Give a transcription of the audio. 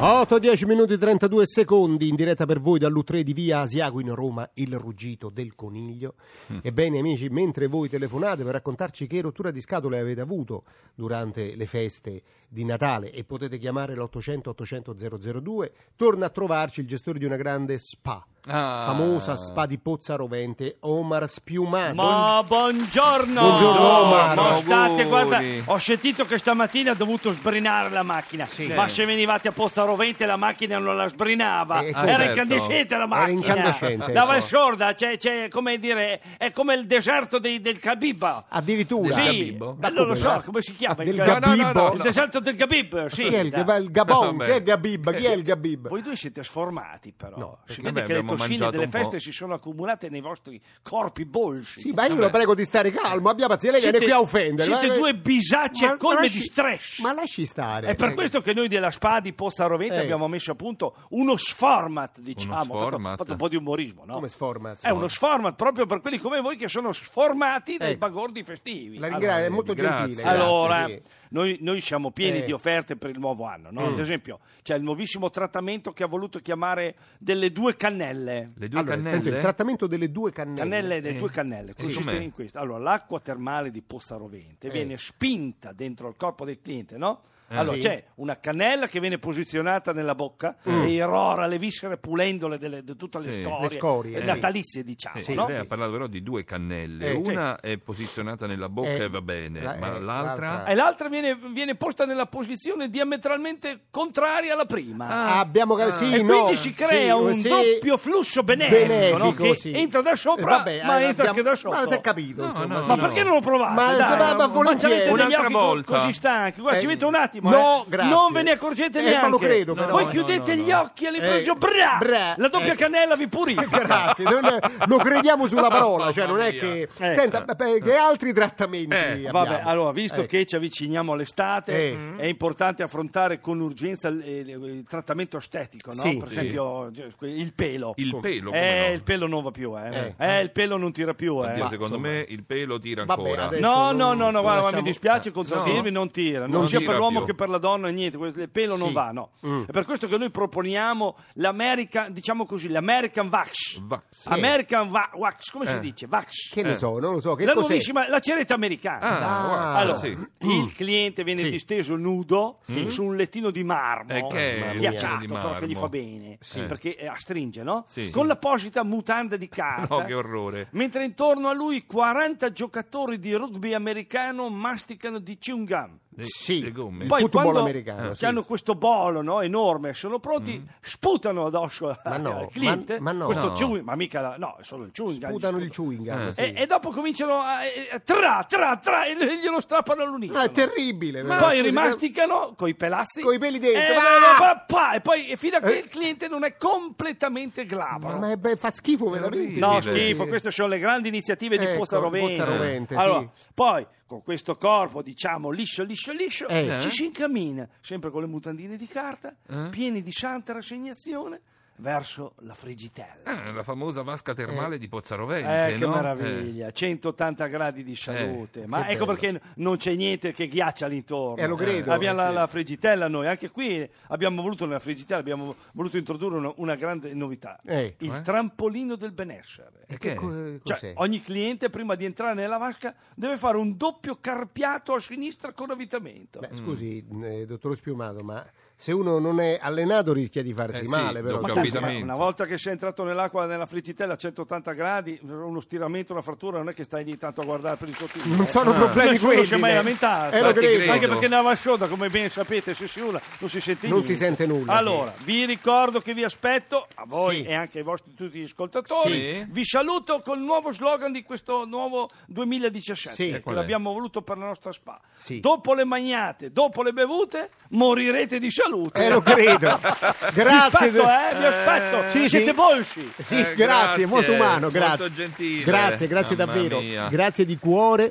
8-10 minuti 32 secondi in diretta per voi dall'U3 di via Asiago in Roma, il ruggito del coniglio. Ebbene amici, mentre voi telefonate per raccontarci che rottura di scatole avete avuto durante le feste di Natale e potete chiamare l'800 800 002, torna a trovarci il gestore di una grande spa, Ah. famosa spa di Pozza Rovente, Omar Spiumato. Ma buongiorno! Buongiorno, Omar. Ma state, guarda, ho sentito che stamattina ha dovuto sbrinare la macchina. Ma se venivate a Posta Rovente la macchina non la sbrinava. Eh, Era certo. incandescente la macchina. incandescente, Dava ecco. il sorda, c'è, c'è, come dire, è come il deserto dei- del Kabiba. Addirittura. Sì, Gabibbo? Ma eh, non lo so, come si chiama? Del il, Gabibbo? No, no, no, il deserto del Gabib, sì. Chi è il, il Gabon? Vabbè. Chi è il Gabib? Chi è il Gabib? Voi due siete sformati però. No, si perché vede che le mangiato delle feste si sono accumulate nei vostri corpi bolsi. Sì, ma io lo prego di stare calmo, abbia pazienza, lei Siete- viene qui a offendere. siete Ma- due bisacce ma- colme di stress. Ma lasci stare. È per Eh, questo che noi della SPA di Posta Rovente Eh. abbiamo messo a punto uno sformat, diciamo, Ho fatto- sformat? fatto un po' di umorismo, no? Come sforma? È uno sformat proprio per quelli come voi che sono sformati dai Ecco. bagordi festivi. La Allora, ringrazio, è molto grazie. gentile. grazie, allora, sì. noi, noi siamo pieni Eh. di offerte per il nuovo anno. no? Mm. Ad esempio, c'è il nuovissimo trattamento che ha voluto chiamare delle due cannelle. Le due Allora, attenzione, il cannelle? trattamento delle due cannelle. Cannelle, delle Eh. due cannelle Sì, consiste com'è? in questo. Allora, l'acqua termale di Posta Rovente Eh. viene spinta dentro il corpo del cliente, no? Eh. Allora, Sì. c'è una cannella che viene posizionata nella bocca e irrora le viscere pulendole delle- di tutte le Sì. storie, Le scorie, eh, sì. natalizie, diciamo. Sì, no? lei ha parlato però di due cannelle. Eh, Una è posizionata nella bocca Eh, e va bene, la- ma eh, l'altra... l'altra- E l'altra viene, viene posta nella posizione diametralmente contraria alla prima. Ah, abbiamo Ah. sì, e no, quindi si crea sì, un sì. doppio flusso benefico, Benefico, no? che sì. entra da sopra, Eh, vabbè, ma eh, entra abbiamo- anche da sotto. Ma si è capito, No, insomma. no, sì. Ma no. perché non lo provate? Ma- dai? ma- ma volentieri. ci avete degli Un'altra occhi co- volta. così stanchi. Guarda, Eh, ci mette un attimo. no, eh. grazie. Non ve ne accorgete Eh, neanche. ma lo credo, però. Voi chiudete gli occhi all'improvviso. Eh, bra! bra, La doppia eh. cannella vi purifica. Grazie, non è- lo crediamo sulla parola, cioè non è che... Eh. Senta, beh, che altri trattamenti Eh, abbiamo? Vabbè, allora, visto Eh, che ci avviciniamo all'estate, Eh. è importante affrontare con urgenza il, il- il trattamento estetico, no? Sì, per sì. esempio, il pelo. Il Come? pelo, Eh, no? il pelo non va più, eh. Eh. Eh, il pelo non tira più, eh. Oddio, secondo me il pelo tira Vabbè, ancora. No, no, no, no, guarda, lasciamo- mi dispiace contraddirvi, No. non tira, non, Non sia tira per l'uomo più. che per la donna, niente, il pelo non Sì. va, no. Mm. È per questo che noi proponiamo l'American, diciamo così, l'American Wax. Vax. American va- Wax, come si Eh. dice? Wax. Che ne Eh. so, non lo so, che la cos'è? nuovissima, la ceretta americana. Ah, Ah. Allora, sì. il cliente viene Sì. disteso nudo su un lettino di marmo, ghiacciato, però che gli fa bene, Sì. perché astringe, no? Sì. Con l'apposita mutanda di carta. No, che orrore. Mentre intorno a lui 40 giocatori di rugby americano masticano di chewing gum. Le, Sì. le gomme. Il Poi football quando americano, eh, sì. hanno questo bolo no, enorme, sono pronti, sputano addosso Ma no, al cliente. ma- ma no. Questo No. chewing, ma mica la- no, è solo il chewing gum. Sputano il chewing gum, Eh. sì. E, e dopo cominciano a eh, tra, tra, tra, e glielo strappano all'unisono. No, è terribile. però. Poi rimasticano coi pelazzi Coi peli dentro, e, pa- e poi e fino a che Eh. il cliente non è completamente glabro. Ma beh, fa schifo veramente. No, Sì. schifo, queste sono le grandi iniziative di Ecco, Posta Rovente. Pozza Rovente, allora, sì. Poi, con questo corpo, diciamo, liscio, liscio, liscio, Eh. ci si incammina, sempre con le mutandine di carta, Eh? pieni di santa rassegnazione, verso la Frigitella. Ah, la famosa vasca termale di Pozzarovente, Eh, che no? meraviglia, 180 gradi di salute. Ma che ecco bello. perché non c'è niente che ghiaccia l'intorno. Eh, lo credo, abbiamo eh, la, sì. la frigitella noi, anche qui abbiamo voluto nella frigitella, abbiamo voluto introdurre una, una grande novità. Eh. il Eh? trampolino del benessere. E Che che co- Cioè, cos'è? ogni cliente prima di entrare nella vasca deve fare un doppio carpiato a sinistra con avvitamento. Beh, scusi, eh, dottor Spiumato, ma se uno non è allenato rischia di farsi Eh sì, male, però. Ma tanto, capito. una volta che sei entrato nell'acqua nella friggitella a 180 gradi, uno stiramento, una frattura, non è che stai lì tanto a guardare per il sottile. Non sono problemi Nessuno quelli. si è mai eh. lamentato. Eh. Anche perché nella vascioda, come ben sapete, se si urla non si sente Non niente. si sente nulla, Allora, vi ricordo che vi aspetto, a voi Sì. e anche ai vostri tutti gli ascoltatori. Sì. Vi saluto col nuovo slogan di questo nuovo 2017, Sì. che l'abbiamo voluto per la nostra spa. Sì. Dopo le magnate, dopo le bevute, morirete di salute. Eh, lo credo. Grazie. Aspetto, eh, aspetto. Sì, Siete bolsci. Sì, Eh, grazie, grazie, molto umano, molto grazie. gentile. Grazie, grazie Mamma davvero. mia. Grazie di cuore.